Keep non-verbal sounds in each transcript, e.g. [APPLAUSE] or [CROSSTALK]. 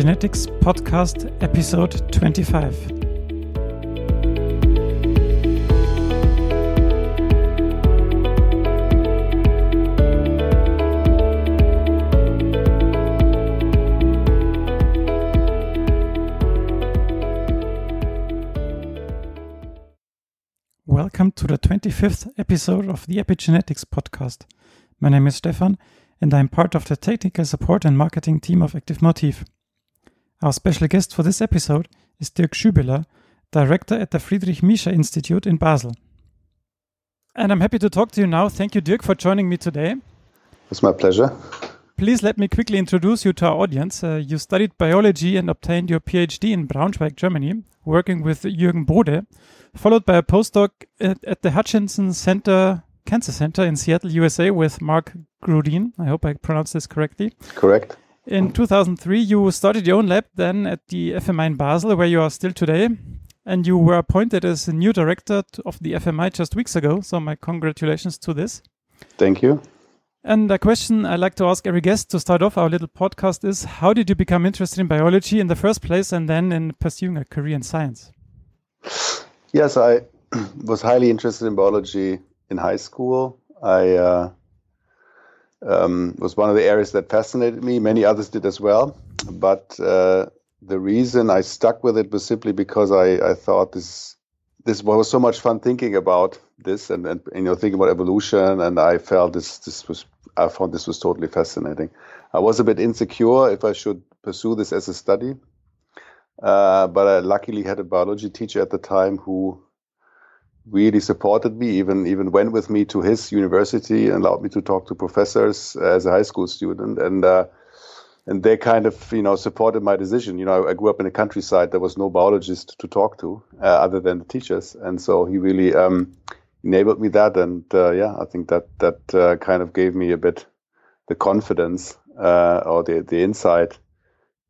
Epigenetics Podcast, Episode 25. Welcome to the 25th episode of the Epigenetics Podcast. My name is Stefan and I'm part of the technical support and marketing team of Active Motif. Our special guest for this episode is Dirk Schübeler, director at the Friedrich Miescher Institute in Basel. And I'm happy to talk to you now. Thank you, Dirk, for joining me today. It's my pleasure. Please let me quickly introduce you to our audience. Uh, you studied biology and obtained your PhD in Braunschweig, Germany, working with Jürgen Bode, followed by a postdoc at, at the Hutchinson Center Cancer Center in Seattle, USA, with Mark Groudine. I hope I pronounced this correctly. Correct. In 2003, you started your own lab then at the FMI in Basel, where you are still today. And you were appointed as a new director of the FMI just weeks ago. So, my congratulations to this. Thank you. And a question I like to ask every guest to start off our little podcast is How did you become interested in biology in the first place and then in pursuing a career in science? Yes, I [CLEARS THROAT] was highly interested in biology in high school. I uh, um, was one of the areas that fascinated me. Many others did as well, but uh, the reason I stuck with it was simply because I, I thought this this was so much fun thinking about this and, and you know thinking about evolution, and I felt this this was I found this was totally fascinating. I was a bit insecure if I should pursue this as a study, uh, but I luckily had a biology teacher at the time who really supported me, even even went with me to his university and allowed me to talk to professors as a high school student, and uh, and they kind of you know supported my decision. You know, I, I, grew up in the countryside. There was no biologist to talk to uh, other than the teachers, and so he really um, enabled me that. And uh, yeah, I think that that uh, kind of gave me a bit the confidence uh, or the the insight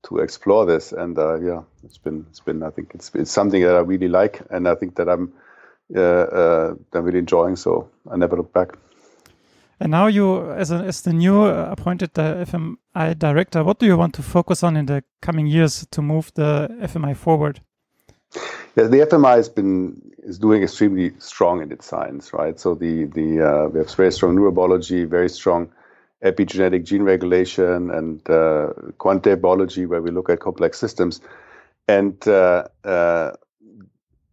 to explore this. And uh, yeah, it's been it's been I think it's it's something that I really like, and I think that I'm I'm really enjoying. So I never look back. And now you, as, a, as the new uh, appointed FMI director, what do you want to focus on in the coming years to move the FMI forward? Yeah, the FMI has been is doing extremely strong in its science, right? So the the uh, we have very strong neurobiology, very strong epigenetic gene regulation, and uh, quantitative biology, where we look at complex systems. And uh,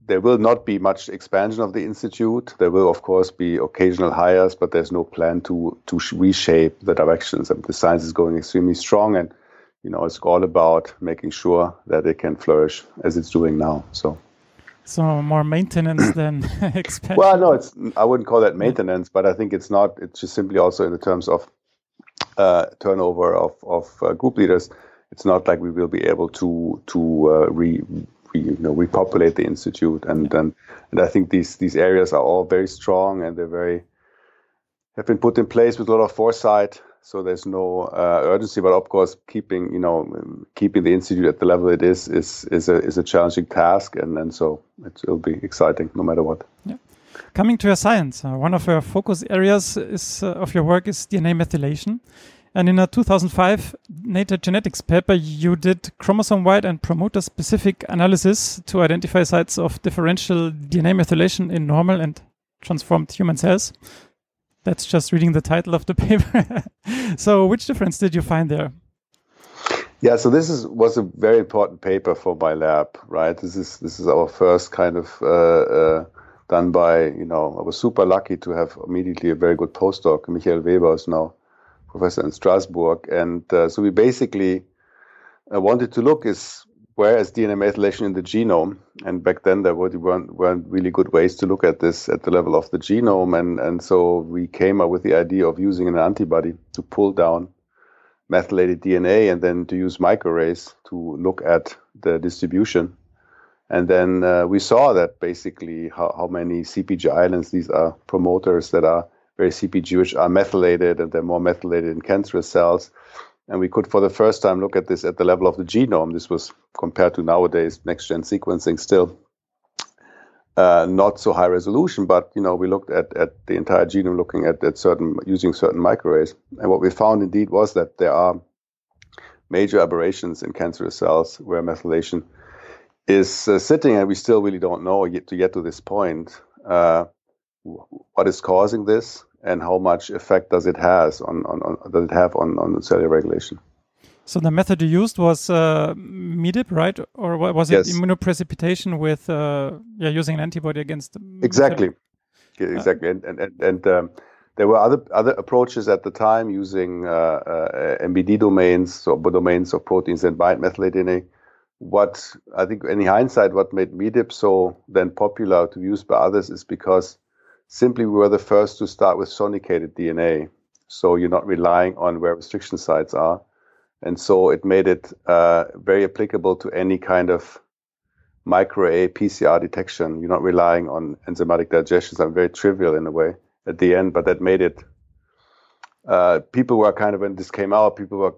there will not be much expansion of the institute. There will, of course, be occasional hires, but there's no plan to to reshape the directions. The science is going extremely strong, and you know it's all about making sure that it can flourish as it's doing now. So. So more maintenance [COUGHS] than [LAUGHS] expansion. Well, no, it's I wouldn't call that maintenance, but I think it's not. It's just simply also in the terms of uh, turnover of of uh, group leaders. It's not like we will be able to to uh, re you know repopulate the institute and and, and I think these these areas are all very strong and they're very have been put in place with a lot of foresight. So there's no uh, urgency but of course keeping you know keeping the institute at the level it is is is a is a challenging task. And and so it will be exciting no matter what. Yeah. Coming to your science uh, one of your focus areas is uh, of your work is dna methylation and in a 2005 Nature Genetics paper, you did chromosome wide and promoter specific analysis to identify sites of differential DNA methylation in normal and transformed human cells. That's just reading the title of the [LAUGHS] paper. so, which difference did you find there? Yeah, so this is was a very important paper for my lab, right? This is this is our first kind of uh, uh, done by you know I was super lucky to have immediately a very good postdoc. Michael Weber is now professor in Strasbourg. And uh, so we basically uh, wanted to look is where is DNA methylation in the genome? And back then there weren't, weren't really good ways to look at this at the level of the genome. And, and so we came up with the idea of using an antibody to pull down methylated DNA and then to use microarrays to look at the distribution. And then uh, we saw that basically how, how many CPG islands these are promoters that are very CPG, which are methylated and they're more methylated in cancerous cells. And we could, for the first time, look at this at the level of the genome. This was compared to nowadays next gen sequencing, still uh, not so high resolution, but you know we looked at, at the entire genome, looking at, at certain using certain microarrays. And what we found indeed was that there are major aberrations in cancerous cells where methylation is uh, sitting, and we still really don't know yet to get to this point uh, what is causing this and how much effect does it has on, on, on does it have on, on cellular regulation. So the method you used was uh, MEDIP, right? Or was it yes. immunoprecipitation with uh, yeah using an antibody against? Exactly, yeah, exactly, and and and, and um, there were other other approaches at the time using uh, uh MBD domains, so domains of proteins that bind methylated DNA. What I think, in hindsight, what made MEDIP so then popular to use by others is because simply we were the first to start with sonicated DNA. So you're not relying on where restriction sites are. And so it made it uh, very applicable to any kind of micro A PCR detection. You're not relying on enzymatic digestions. I'm very trivial in a way at the end, but that made it. Uh, people were kind of when this came out, people were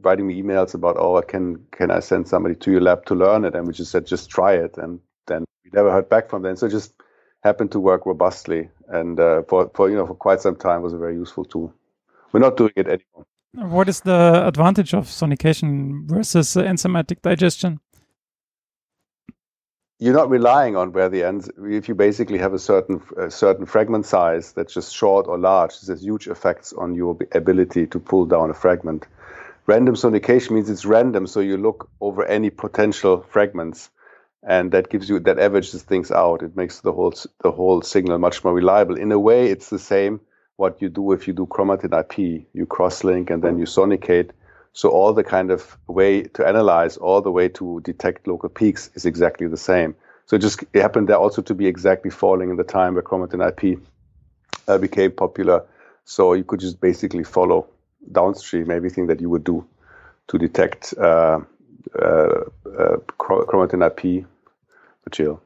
writing me emails about, oh, can can I send somebody to your lab to learn it? And we just said, just try it, and then we never heard back from them. So just happened to work robustly, and uh, for for you know for quite some time was a very useful tool. We're not doing it anymore. What is the advantage of sonication versus uh, enzymatic digestion? You're not relying on where the ends. If you basically have a certain a certain fragment size that's just short or large, there's huge effects on your ability to pull down a fragment. Random sonication means it's random, so you look over any potential fragments and that gives you that averages things out. It makes the whole the whole signal much more reliable. In a way, it's the same what you do if you do chromatin IP. You cross-link and then you sonicate. So all the kind of way to analyze, all the way to detect local peaks is exactly the same. So it just it happened there also to be exactly falling in the time where chromatin IP uh, became popular. So you could just basically follow downstream everything that you would do to detect uh, chromatin IP material.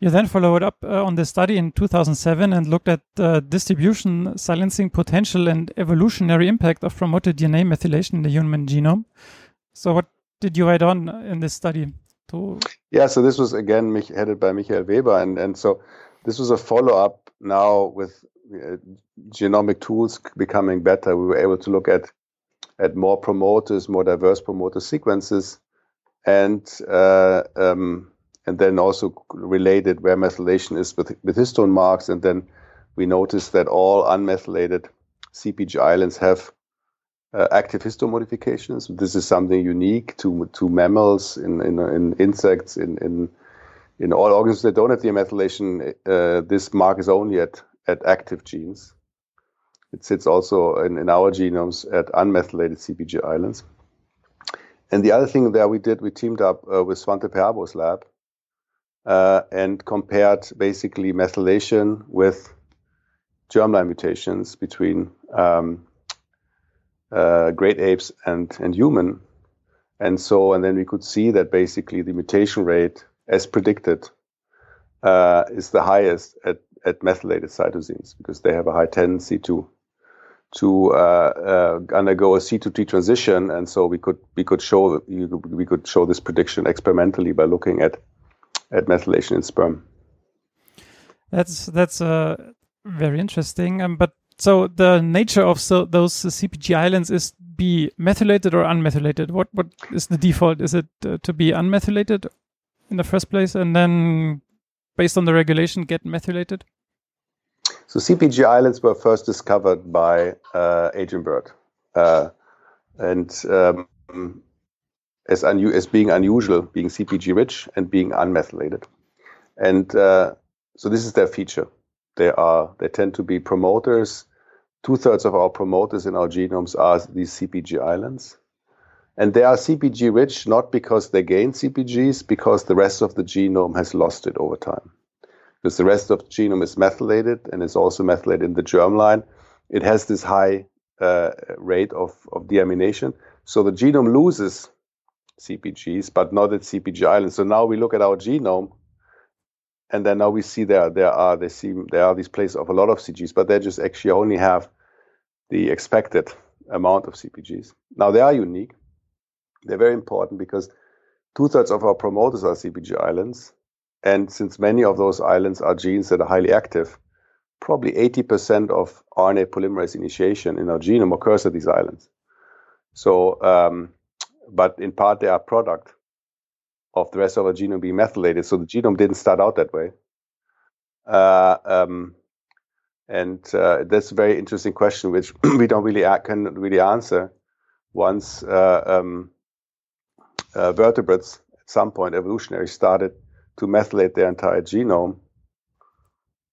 You then followed up uh, on the study in 2007 and looked at the distribution, silencing potential, and evolutionary impact of promoted DNA methylation in the human genome. So, what did you write on in this study? To yeah, so this was again headed by Michael Weber, and and so this was a follow up now with uh, genomic tools becoming better. We were able to look at at more promoters, more diverse promoter sequences, and uh, um, and then also related where methylation is with, with histone marks. And then we noticed that all unmethylated CPG islands have uh, active histone modifications. This is something unique to to mammals, in in, in insects, in, in in all organisms that don't have the methylation. Uh, this mark is only at at active genes. It sits also in, in our genomes at unmethylated CPG islands. And the other thing that we did, we teamed up uh, with Svante Pääbo's lab uh, and compared basically methylation with germline mutations between um, uh, great apes and, and human. And so, and then we could see that basically the mutation rate, as predicted, uh, is the highest at, at methylated cytosines because they have a high tendency to to uh, uh, undergo a C2T transition, and so we could we could show we could show this prediction experimentally by looking at at methylation in sperm. That's that's uh, very interesting. Um, but so the nature of so those CPG islands is be methylated or unmethylated. What what is the default? Is it uh, to be unmethylated in the first place, and then based on the regulation get methylated? So CPG islands were first discovered by uh, Adrian Bird, uh, and um, as, as being unusual, being CPG rich and being unmethylated, and uh, so this is their feature. They are they tend to be promoters. Two thirds of our promoters in our genomes are these CPG islands. And they are CPG rich not because they gain CPGs, because the rest of the genome has lost it over time because the rest of the genome is methylated and it's also methylated in the germline. It has this high uh, rate of, of deamination. So the genome loses CPGs, but not its CPG islands. So now we look at our genome, and then now we see there there are they there are these places of a lot of CPGs, but they just actually only have the expected amount of CPGs. Now they are unique. They're very important because two thirds of our promoters are CPG islands, and since many of those islands are genes that are highly active, probably 80% of RNA polymerase initiation in our genome occurs at these islands. So, um, but in part they are product of the rest of our genome being methylated. So the genome didn't start out that way. Uh, um, and uh, that's a very interesting question, which [CLEARS THROAT] we don't really can really answer. Once uh, um, uh, vertebrates at some point evolutionary started to methylate their entire genome,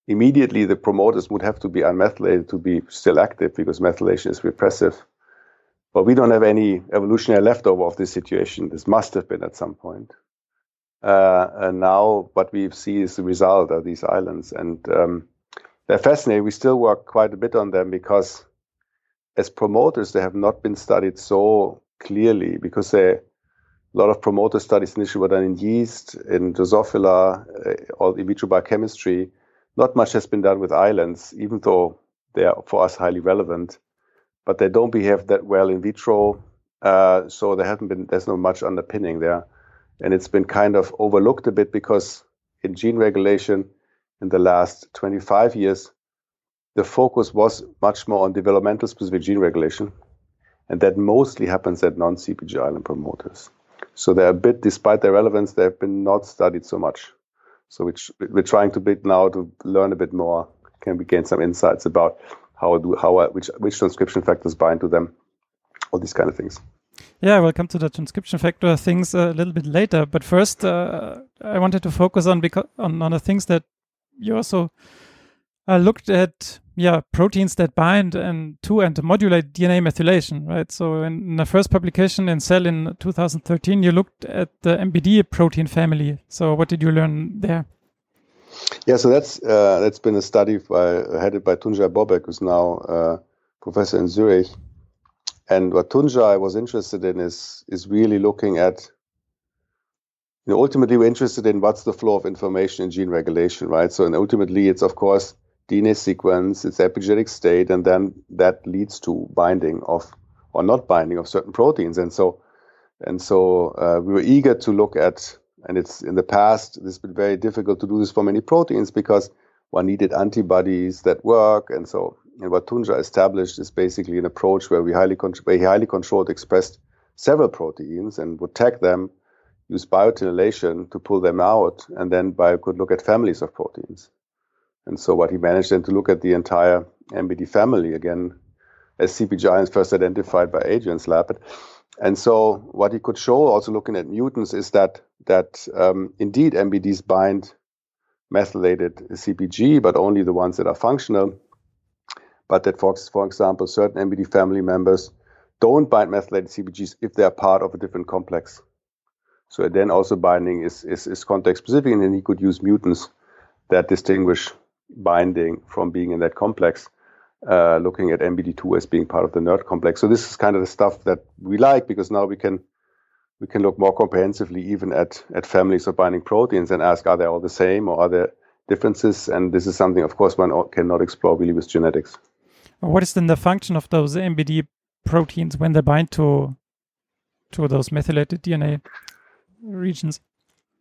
immediately the promoters would have to be unmethylated to be still active because methylation is repressive. But we don't have any evolutionary leftover of this situation. This must have been at some point. Uh, and now what we see is the result of these islands. And um, they're fascinating. We still work quite a bit on them because as promoters, they have not been studied so clearly because they, a lot of promoter studies initially were done in yeast, in Drosophila, uh, or in vitro biochemistry. Not much has been done with islands, even though they are for us highly relevant, but they don't behave that well in vitro. Uh, so there haven't been, there's not much underpinning there. And it's been kind of overlooked a bit because in gene regulation in the last 25 years, the focus was much more on developmental specific gene regulation. And that mostly happens at non CPG island promoters. So they're a bit, despite their relevance, they've been not studied so much. So we're trying to bit now to learn a bit more. Can we gain some insights about how do how which which transcription factors bind to them, all these kind of things. Yeah, we'll come to the transcription factor things a little bit later. But first, uh, I wanted to focus on because on, on the things that you also uh, looked at. Yeah, proteins that bind and to and modulate DNA methylation, right? So in, in the first publication in Cell in 2013, you looked at the MBD protein family. So what did you learn there? Yeah, so that's uh, that's been a study by, headed by Tuncay Baubec, who's now uh, professor in Zurich, and what Tuncay was interested in is is really looking at you know, ultimately we're interested in what's the flow of information in gene regulation, right? So and ultimately it's of course DNA sequence, its epigenetic state, and then that leads to binding of or not binding of certain proteins. And so and so uh, we were eager to look at, and it's in the past, it's been very difficult to do this for many proteins because one needed antibodies that work. And so and what Tuncay established is basically an approach where we highly where he highly controlled expressed several proteins and would tag them, use biotinylation to pull them out, and then bio could look at families of proteins. And so what he managed then to look at the entire MBD family again, as CpG first identified by Adrian's lab. And so what he could show, also looking at mutants, is that that um, indeed MBDs bind methylated CpG, but only the ones that are functional but that, for, for example, certain MBD family members don't bind methylated CpGs if they are part of a different complex. So then also binding is, is, is context specific, and then he could use mutants that distinguish binding from being in that complex, uh, looking at MBD2 as being part of the NuRD complex. So this is kind of the stuff that we like because now we can we can look more comprehensively even at at families of binding proteins and ask are they all the same or are there differences? And this is something, of course, one cannot explore really with genetics. What is then the function of those MBD proteins when they bind to to those methylated DNA regions?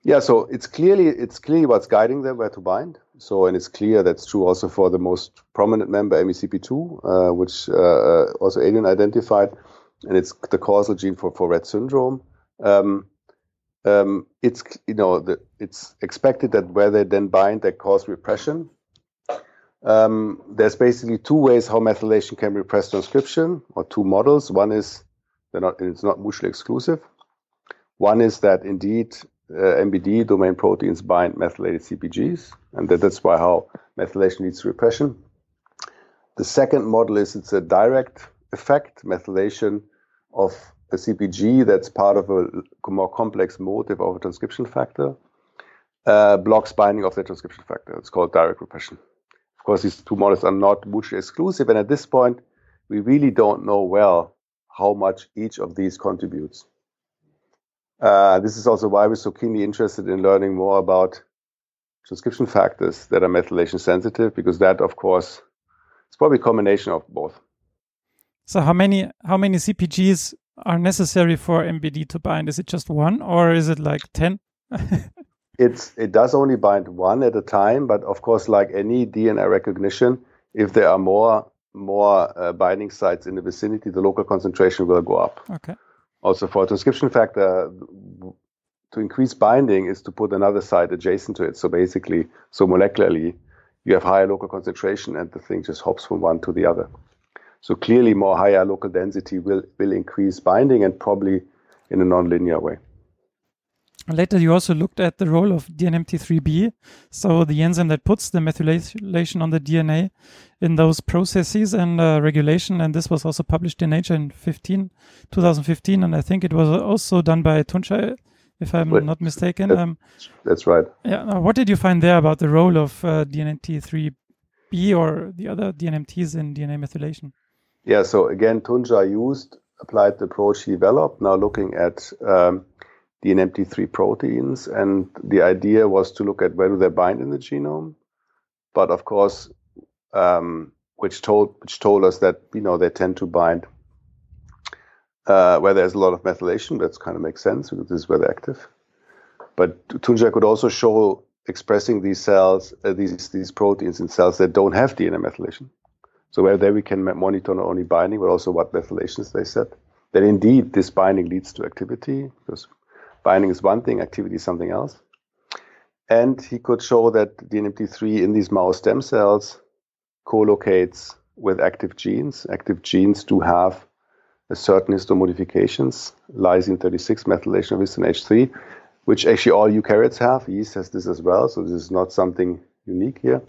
Yeah, so it's clearly it's clearly what's guiding them where to bind. So and it's clear that's true also for the most prominent member MECP2, uh, which uh, uh, also Adrian identified, and it's the causal gene for for Rett syndrome. Um, um, it's you know the, it's expected that where they then bind, they cause repression um, there's basically two ways how methylation can repress transcription, or two models. One is they're not, it's not mutually exclusive. One is that indeed uh, MBD domain proteins bind methylated CpGs, and that, that's why how methylation leads to repression. The second model is it's a direct effect, methylation of a CpG that's part of a more complex motif of a transcription factor, uh, blocks binding of the transcription factor. It's called direct repression. Of course, these two models are not mutually exclusive, and at this point, we really don't know well how much each of these contributes. Uh, this is also why we're so keenly interested in learning more about transcription factors that are methylation sensitive, because that, of course, is probably a combination of both. So, how many how many CPGs are necessary for MBD to bind? Is it just one, or is it like ten? [LAUGHS] it's it does only bind one at a time, but of course, like any DNA recognition, if there are more more uh, binding sites in the vicinity, the local concentration will go up. Okay. Also, for a transcription factor, to increase binding is to put another site adjacent to it. So basically, so molecularly, you have higher local concentration and the thing just hops from one to the other. So clearly, more higher local density will, will increase binding and probably in a nonlinear way. Later, you also looked at the role of DNMT3B, so the enzyme that puts the methylation on the DNA in those processes and uh, regulation. And this was also published in Nature in 15, 2015. And I think it was also done by Tuncay, if I'm Wait, not mistaken. That, um, that's right. Yeah. What did you find there about the role of uh, DNMT3B or the other DNMTs in DNA methylation? Yeah. So again, Tuncay used applied the approach he developed. Now looking at um, DNMT3 proteins, and the idea was to look at where do they bind in the genome. But of course, um, which told which told us that you know they tend to bind uh, where there's a lot of methylation. That kind of makes sense because this is where they're active. But Tuncay could also show expressing these cells, uh, these these proteins in cells that don't have DNA methylation. So where there we can monitor not only binding but also what methylations they set. That indeed this binding leads to activity because binding is one thing, activity is something else. And he could show that DNMT3 in these mouse stem cells co-locates with active genes. Active genes do have a certain histomodifications, lysine 36 methylation of histone H3, which actually all eukaryotes have. Yeast has this as well, so this is not something unique here.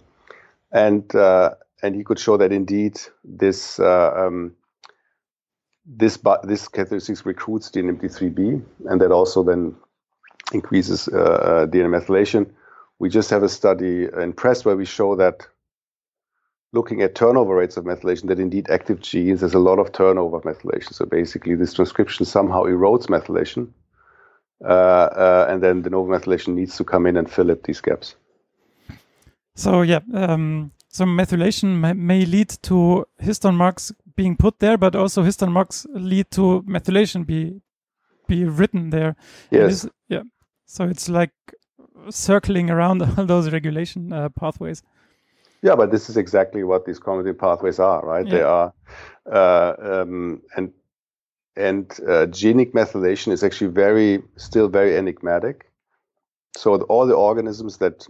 And uh, and he could show that indeed this uh, um, this this characteristics recruits DNMT3B, and that also then increases uh, uh DNA methylation. We just have a study in press where we show that looking at turnover rates of methylation, that indeed active genes, there's a lot of turnover of methylation. So basically, this transcription somehow erodes methylation, uh, uh, and then the novel methylation needs to come in and fill up these gaps. So yeah, um, so methylation may, may lead to histone marks being put there, but also histone marks lead to methylation be be written there. Yes. yeah. So it's like circling around [LAUGHS] all those regulation uh, pathways. Yeah, but this is exactly what these chromatin pathways are, right? Yeah. They are, uh, um, and and uh, genic methylation is actually very still very enigmatic. So all the organisms that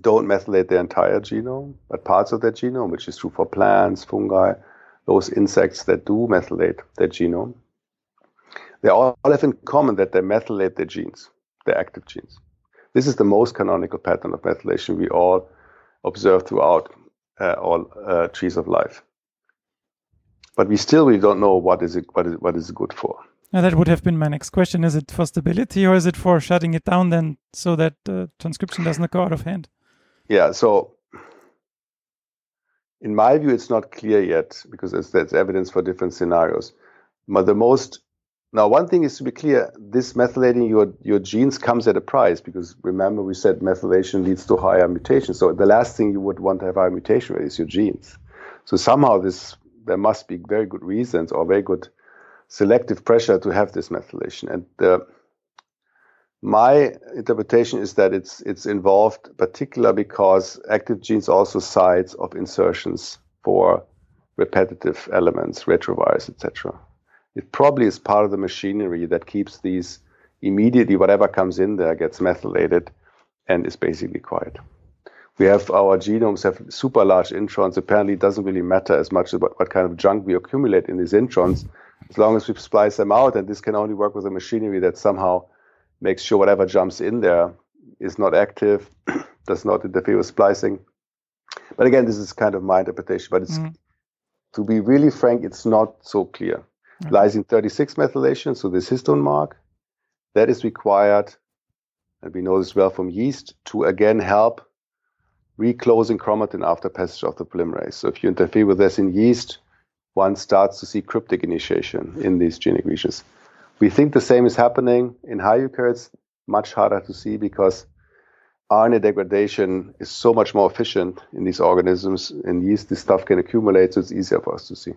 don't methylate their entire genome, but parts of their genome, which is true for plants, fungi, those insects that do methylate their genome, they all have in common that they methylate their genes, their active genes. This is the most canonical pattern of methylation we all observe throughout uh, all uh, trees of life. But we still we don't know what is it what is what is good for. Now that would have been my next question. Is it for stability or is it for shutting it down then so that uh, transcription doesn't go out of hand? Yeah, so in my view, it's not clear yet because there's evidence for different scenarios. But the most now, one thing is to be clear: this methylating your your genes comes at a price because remember we said methylation leads to higher mutations. So the last thing you would want to have higher mutation rate is your genes. So somehow this there must be very good reasons or very good selective pressure to have this methylation. And the my interpretation is that it's it's involved, particular because active genes also sites of insertions for repetitive elements, retrovirus, etc. It probably is part of the machinery that keeps these immediately whatever comes in there gets methylated and is basically quiet. We have our genomes have super large introns. Apparently, it doesn't really matter as much about what kind of junk we accumulate in these introns, as long as we splice them out. And this can only work with a machinery that somehow makes sure whatever jumps in there is not active, [CLEARS THROAT] does not interfere with splicing. But again, this is kind of my interpretation. But it's mm. to be really frank, it's not so clear. Mm. Lysine 36 methylation, so this histone mark, that is required, and we know this well from yeast, to again help reclosing chromatin after passage of the polymerase. So if you interfere with this in yeast, one starts to see cryptic initiation in these genic regions. We think the same is happening in high eukaryotes, much harder to see because RNA degradation is so much more efficient in these organisms. In yeast, this stuff can accumulate, so it's easier for us to see.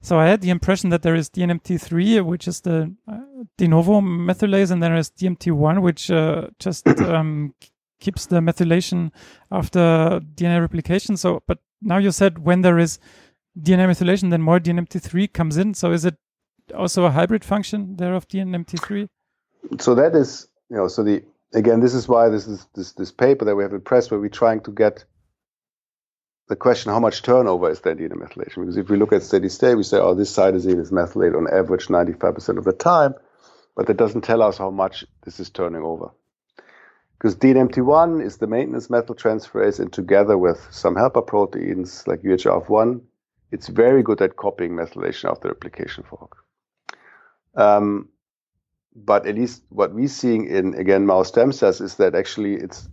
So I had the impression that there is DNMT3, which is the uh, de novo methylase, and there is DNMT1, which uh, just [COUGHS] um, keeps the methylation after DNA replication. So, but now you said when there is DNA methylation, then more DNMT3 comes in. So is it also a hybrid function there of DNMT3? So that is, you know, so the again, this is why this is this this paper that we have in press where we're trying to get the question how much turnover is there in DNA methylation? Because if we look at steady state, we say, oh, this cytosine is methylated on average 95% of the time, but that doesn't tell us how much this is turning over. Because DNMT1 is the maintenance methyltransferase, and together with some helper proteins like UHRF1, it's very good at copying methylation after replication fork. Um, but at least what we're seeing in again mouse stem cells is that actually it's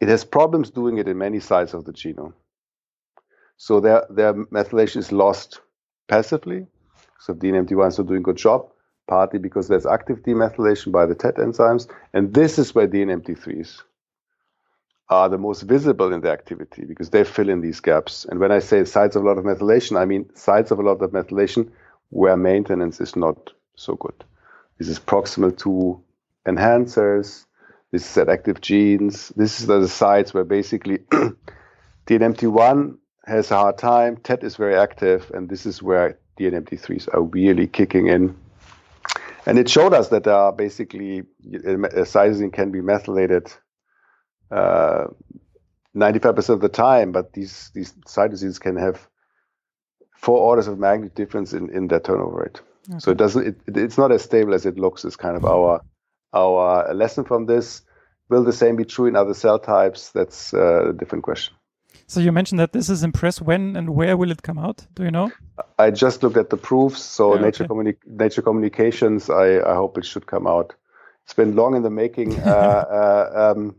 it has problems doing it in many sites of the genome. So their their methylation is lost passively. So DNMT1 is not doing a good job, partly because there's active demethylation by the TET enzymes, and this is where DNMT3s are the most visible in the activity because they fill in these gaps. And when I say sites of a lot of methylation, I mean sites of a lot of methylation where maintenance is not so good. This is proximal to enhancers. This is at active genes. This is the sites where basically [CLEARS THROAT] DNMT1 has a hard time, TET is very active, and this is where DNMT3s are really kicking in. And it showed us that there are basically cytosine can be methylated uh, 95% of the time, but these these cytosines can have four orders of magnitude difference in, in their turnover rate. Okay. So it doesn't it, it's not as stable as it looks. Is kind of our our lesson from this. Will the same be true in other cell types? That's uh, a different question. So you mentioned that this is in press. When and where will it come out? Do you know? I just looked at the proofs. So Nature, okay. Communi- Nature Communications. I, I hope it should come out. It's been long in the making. uh, [LAUGHS] uh, um,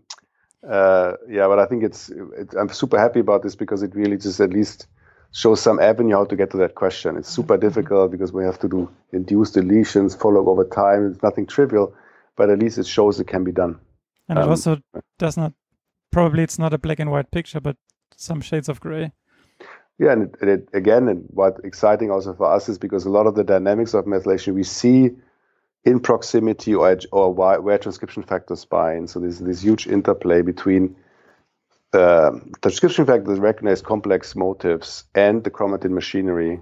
uh, yeah, but I think it's, it's, I'm super happy about this because it really just at least shows some avenue how to get to that question. It's super mm-hmm. difficult because we have to do induced deletions, follow over time. It's nothing trivial, but at least it shows it can be done. And um, it also does not. Probably it's not a black and white picture, but some shades of gray. Yeah, and it, it, again, and what exciting also for us is because a lot of the dynamics of methylation we see in proximity or, or where transcription factors bind. So there's this huge interplay between uh, transcription factors recognize complex motifs and the chromatin machinery.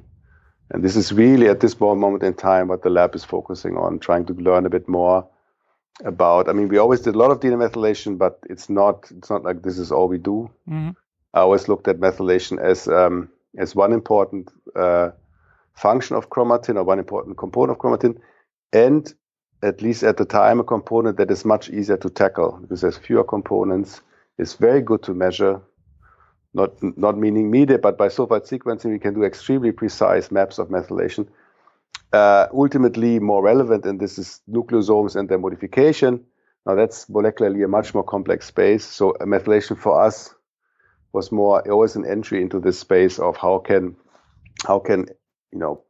And this is really at this moment in time what the lab is focusing on, trying to learn a bit more about. I mean, we always did a lot of DNA methylation, but it's not it's not like this is all we do. Mm-hmm. I always looked at methylation as um, as one important uh, function of chromatin or one important component of chromatin, and at least at the time, a component that is much easier to tackle because there's fewer components. It's very good to measure, not not meaning media, but bisulfite sequencing, we can do extremely precise maps of methylation. Uh, ultimately, more relevant, and this is nucleosomes and their modification. Now, that's molecularly a much more complex space. So, methylation for us was more always an entry into this space of how can how can you know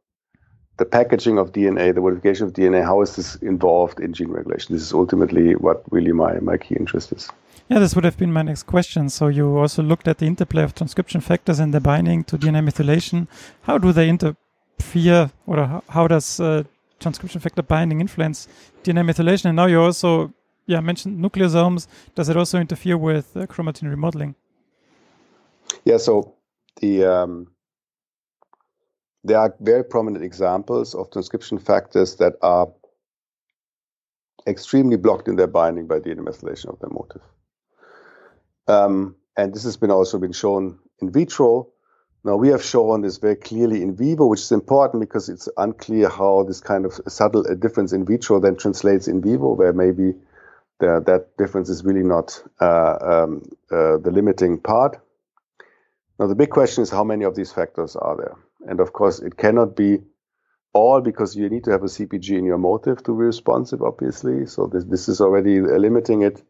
the packaging of DNA, the modification of DNA, how is this involved in gene regulation? This is ultimately what really my, my key interest is. Yeah, this would have been my next question. So you also looked at the interplay of transcription factors and the binding to DNA methylation. How do they interfere, or how, how does uh, transcription factor binding influence DNA methylation? And now you also, yeah, mentioned nucleosomes. Does it also interfere with uh, chromatin remodeling? Yeah. So the um, there are very prominent examples of transcription factors that are extremely blocked in their binding by DNA methylation of their motif. Um, and this has been also been shown in vitro. Now we have shown this very clearly in vivo, which is important because it's unclear how this kind of subtle difference in vitro then translates in vivo, where maybe the, that difference is really not uh, um, uh, the limiting part. Now the big question is how many of these factors are there? And of course, it cannot be all because you need to have a CPG in your motif to be responsive, obviously. So this, this is already limiting it.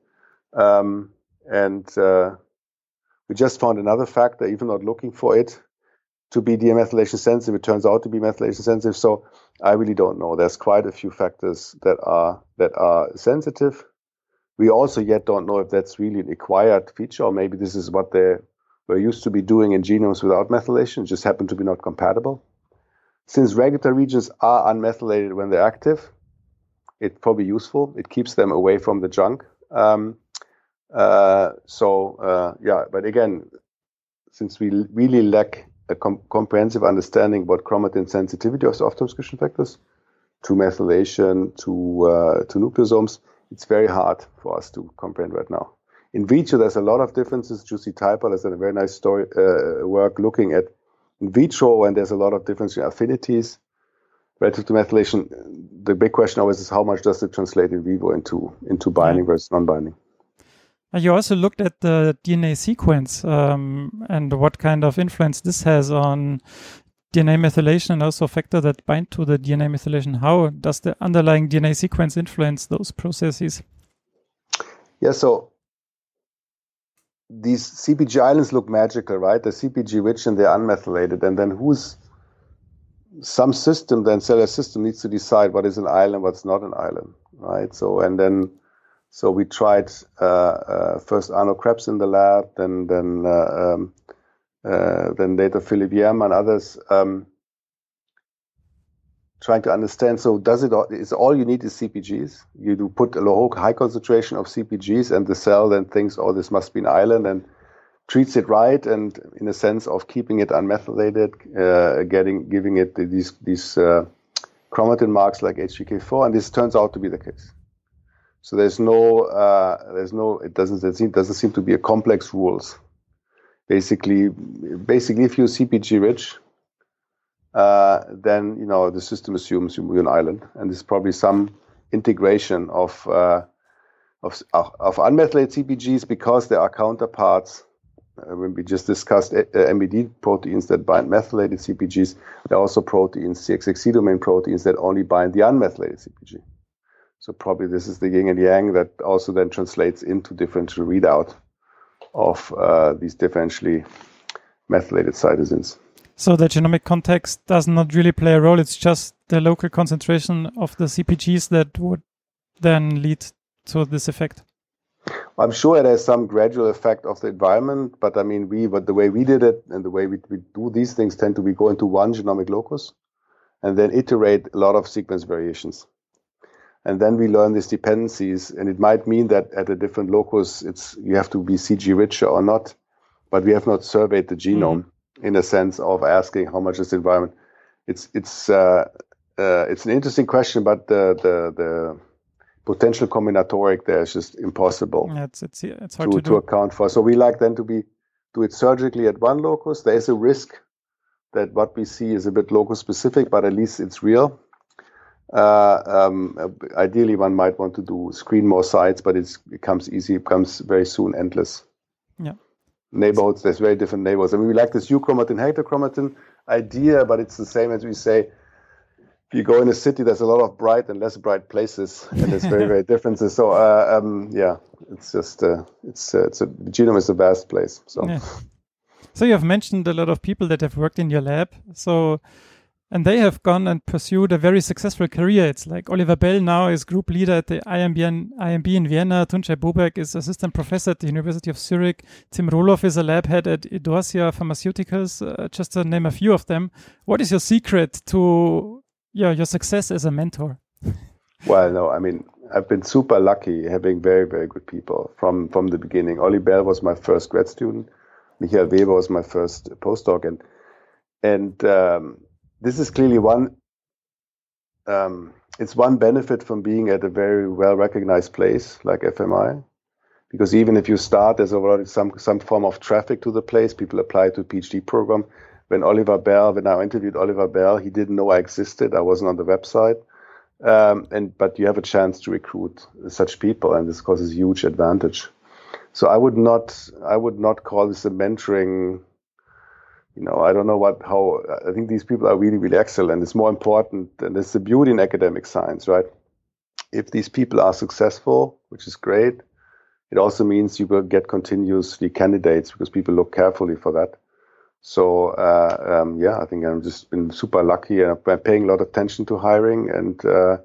Um, and uh, we just found another factor, even not looking for it, to be demethylation sensitive. It turns out to be methylation sensitive. So I really don't know. There's quite a few factors that are that are sensitive. We also yet don't know if that's really an acquired feature, or maybe this is what they were used to be doing in genomes without methylation, just happen to be not compatible. Since regulatory regions are unmethylated when they're active, it's probably useful. It keeps them away from the junk. Um, so uh, yeah, but again, since we really lack a com comprehensive understanding about chromatin sensitivity of soft transcription factors to methylation to uh, to nucleosomes. It's very hard for us to comprehend right now. In vitro, there's a lot of differences. Jussi Taipale has done a very nice story uh, work looking at in vitro, and there's a lot of difference in affinities relative to methylation. The big question always is how much does it translate in vivo into into binding versus non-binding. You also looked at the DNA sequence um, and what kind of influence this has on DNA methylation and also factor that bind to the DNA methylation. How does the underlying DNA sequence influence those processes? Yeah, so these CPG islands look magical, right? The CPG rich and they're unmethylated. And then who's some system, then cellular system needs to decide what is an island, what's not an island, right? So, and then, so we tried uh, uh, first Arno Krebs in the lab, then then uh, um, then later Philip Yem and others, um, trying to understand. So, does it? Is all you need is CPGs? You do put a low, high concentration of CPGs, and the cell then thinks, "Oh, this must be an island," and treats it right, and in a sense of keeping it unmethylated, uh, getting giving it these these uh, chromatin marks like H3K4, and this turns out to be the case. So there's no, uh, there's no, it doesn't, it doesn't seem to be a complex rules basically, basically, if you're CPG rich, uh, then you know the system assumes you're an island, and there's probably some integration of uh, of, of unmethylated CPGs because there are counterparts. Uh, when we just discussed uh, MBD proteins that bind methylated CPGs, there are also proteins, CXXC domain proteins that only bind the unmethylated CPG. So probably this is the yin and yang that also then translates into differential readout of uh, these differentially methylated cytosines. So the genomic context does not really play a role. It's just the local concentration of the CPGs that would then lead to this effect. I'm sure there's some gradual effect of the environment, but I mean, we, but the way we did it and the way we, we do these things tend to be go into one genomic locus and then iterate a lot of sequence variations and then we learn these dependencies. And it might mean that at a different locus it's you have to be cg richer or not. But we have not surveyed the genome mm-hmm. in a sense of asking how much is the environment. It's it's uh, uh, it's an interesting question but the the, the potential combinatoric there is just impossible yeah, it's, it's, it's hard to, to, to account for. So we like then to be do it surgically at one locus. There is a risk that what we see is a bit locus specific but at least it's real uh, um, ideally, one might want to do screen more sites, but it becomes easy, it becomes very soon endless. Yeah. Neighborhoods, there's very different neighborhoods. I mean, we like this euchromatin, heterochromatin idea, but it's the same as we say. If you go in a city, there's a lot of bright and less bright places, and there's very, very [LAUGHS] differences. So, uh, um, yeah, it's just uh, it's uh, it's a the genome is a vast place. So, yeah. so you have mentioned a lot of people that have worked in your lab. So, and they have gone and pursued a very successful career. It's like Oliver Bell now is group leader at the IMB IMB in Vienna. Tunçay Baubec is assistant professor at the University of Zurich. Tim Roloff is a lab head at Idorsia Pharmaceuticals, uh, just to name a few of them. What is your secret to yeah, your success as a mentor? [LAUGHS] well, no, I mean, I've been super lucky having very, very good people from, from the beginning. Oli Bell was my first grad student. Michael Weber was my first postdoc. And, and, um, this is clearly one. Um, it's one benefit from being at a very well recognized place like FMI, because even if you start, there's already some some form of traffic to the place. People apply to a PhD program. When Oliver Bell, when I interviewed Oliver Bell, he didn't know I existed. I wasn't on the website. Um, and but you have a chance to recruit such people, and this causes huge advantage. So I would not I would not call this a mentoring you know, I don't know what, how, I think these people are really, really excellent. It's more important, and it's the beauty in academic science, right? If these people are successful, which is great, it also means you will get continuously candidates because people look carefully for that. So, uh, um, yeah, I think I've just been super lucky and I'm paying a lot of attention to hiring and, uh,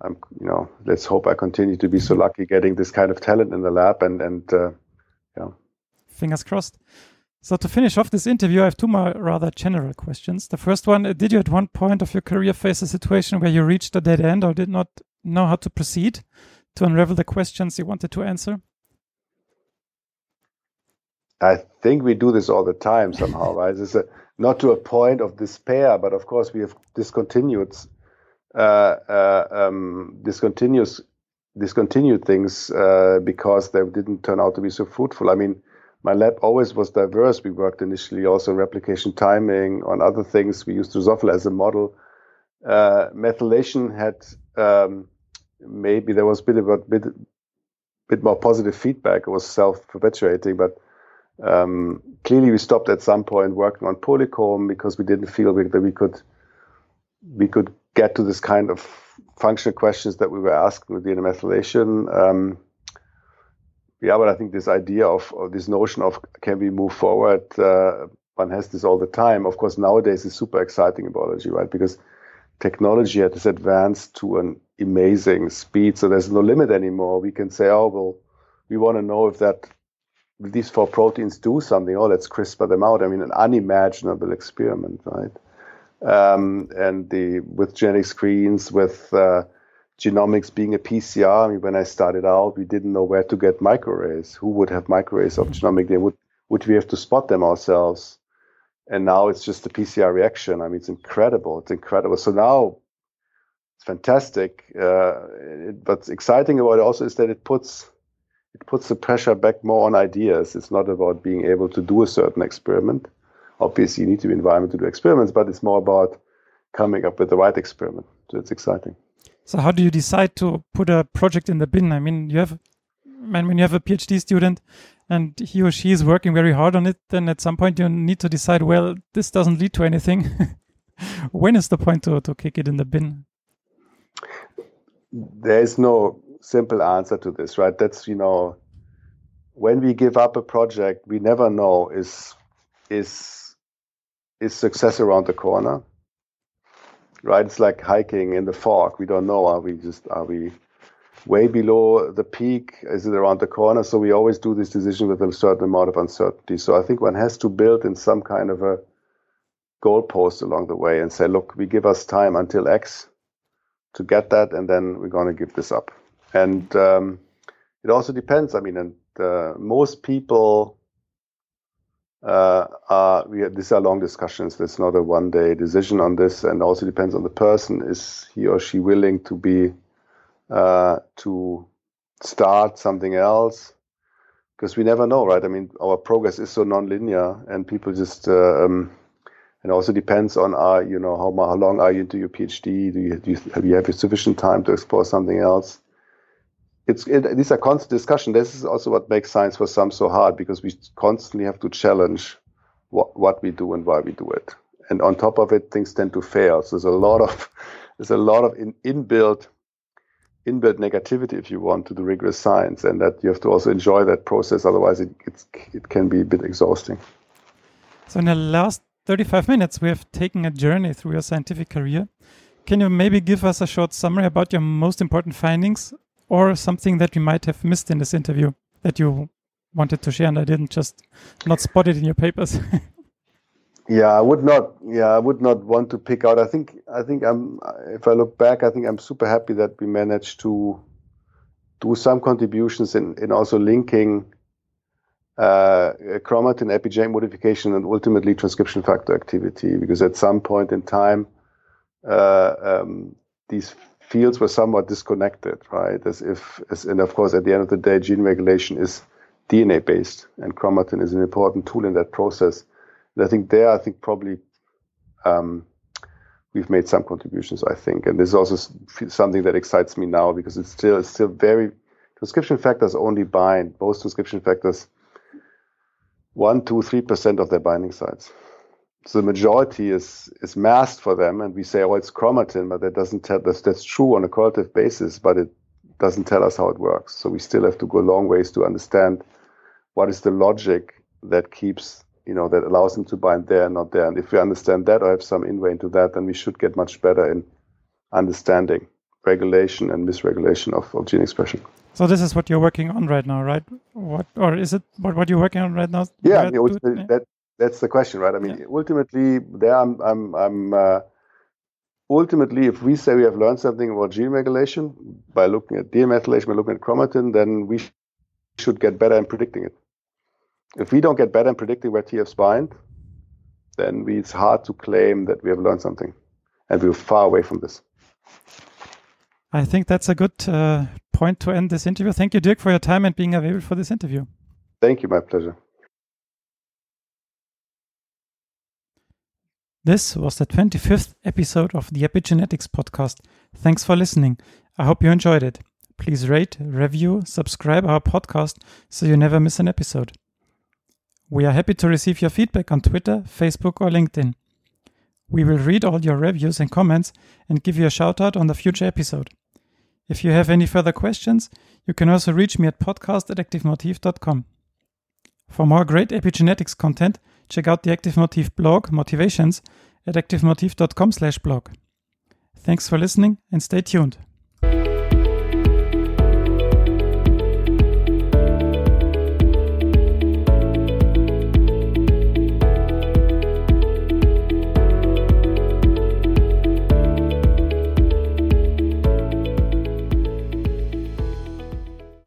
I'm, you know, let's hope I continue to be so lucky getting this kind of talent in the lab and, and, uh, yeah. Fingers crossed. So to finish off this interview, I have two more rather general questions. The first one, uh, did you at one point of your career face a situation where you reached a dead end or did not know how to proceed to unravel the questions you wanted to answer? I think we do this all the time somehow, [LAUGHS] right? It's a, not to a point of despair, but of course we have discontinued uh, uh, um, discontinuous discontinued things uh, because they didn't turn out to be so fruitful. I mean, my lab always was diverse. We worked initially also on replication timing, on other things. We used Drosophila as a model. Uh, methylation had um, maybe there was a bit of a bit, bit more positive feedback. It was self-perpetuating, but um, clearly we stopped at some point working on polycomb because we didn't feel that we could we could get to this kind of functional questions that we were asking with DNA methylation. Um, yeah, but I think this idea of, this notion of can we move forward, uh, one has this all the time. Of course, nowadays is super exciting in biology, right? Because technology has advanced to an amazing speed, so there's no limit anymore. We can say, oh, well, we want to know if that these four proteins do something. Oh, let's CRISPR them out. I mean, an unimaginable experiment, right? um, and the with genetic screens, with uh, genomics being a PCR. I mean, when I started out, we didn't know where to get microarrays. Who would have microarrays of genomic? They would would we have to spot them ourselves? And now it's just a PCR reaction. I mean, it's incredible. It's incredible. So now it's fantastic. Uh, it, exciting about it also is that it puts it puts the pressure back more on ideas. It's not about being able to do a certain experiment obviously you need to be environment to do experiments, but it's more about coming up with the right experiment. So it's exciting. So how do you decide to put a project in the bin? I mean, you have, man, when you have a PhD student and he or she is working very hard on it, then at some point you need to decide, well, this doesn't lead to anything. [LAUGHS] when is the point to, to kick it in the bin? There is no simple answer to this, right? That's, you know, when we give up a project, we never know is is is success around the corner? Right? It's like hiking in the fog. We don't know. Are we just are we way below the peak? Is it around the corner? So we always do this decision with a certain amount of uncertainty. So I think one has to build in some kind of a goalpost along the way and say, look, we give us time until X to get that, and then we're going to give this up. And um, it also depends. I mean, and uh, most people uh, uh, we these are long discussions. There's not a one day decision on this, and also depends on the person. Is he or she willing to be uh, to start something else? Because we never know, right? I mean, our progress is so non-linear, and people just uh, um, and also depends on uh, you know how, how long are you into your PhD? Do you, do you have you have sufficient time to explore something else? It's it, these are constant discussion. This is also what makes science for some so hard because we constantly have to challenge what what we do and why we do it. And on top of it, things tend to fail. So there's a lot of [LAUGHS] there's a lot of in, inbuilt inbuilt negativity, if you want, to the rigorous science, and that you have to also enjoy that process. Otherwise, it it can be a bit exhausting. So in the last 35 minutes, we have taken a journey through your scientific career. Can you maybe give us a short summary about your most important findings or something that we might have missed in this interview that you wanted to share and I didn't just not spot it in your papers? [LAUGHS] yeah, I would not. Yeah, I would not want to pick out. I think. I think I'm. If I look back, I think I'm super happy that we managed to do some contributions in in also linking uh, chromatin epigenetic modification and ultimately transcription factor activity. Because at some point in time, uh, um, these fields were somewhat disconnected, right? As if, as, and of course, at the end of the day, gene regulation is DNA based, and chromatin is an important tool in that process. And I think there, I think probably um, we've made some contributions. I think, and this is also something that excites me now because it's still it's still very transcription factors only bind most transcription factors one, two, three percent of their binding sites the majority is is masked for them, and we say, oh, it's chromatin, but that doesn't tell us that's true on a qualitative basis, but it doesn't tell us how it works. So we still have to go a long ways to understand what is the logic that keeps you know that allows them to bind there and not there. And if we understand that or have some inway into that, then we should get much better in understanding regulation and misregulation of, of gene expression. So this is what you're working on right now, right? What or is it what, what you're working on right now? Yeah, uh, that, that's the question, right? I mean, yeah. ultimately, there I'm, I'm, I'm uh, ultimately, if we say we have learned something about gene regulation by looking at demethylation, by looking at chromatin, then we sh- should get better in predicting it. If we don't get better in predicting where TFs bind, then we, it's hard to claim that we have learned something. And we're far away from this. I think that's a good uh, point to end this interview. Thank you, Dirk, for your time and being available for this interview. Thank you. My pleasure. This was the 25th episode of the Epigenetics podcast. Thanks for listening. I hope you enjoyed it. Please rate, review, subscribe our podcast so you never miss an episode. We are happy to receive your feedback on Twitter, Facebook, or LinkedIn. We will read all your reviews and comments and give you a shout out on the future episode. If you have any further questions, you can also reach me at podcast at activemotif.com. For more great epigenetics content, check out the Active Motif blog Motifvations at activemotif.com slash blog. Thanks for listening and stay tuned.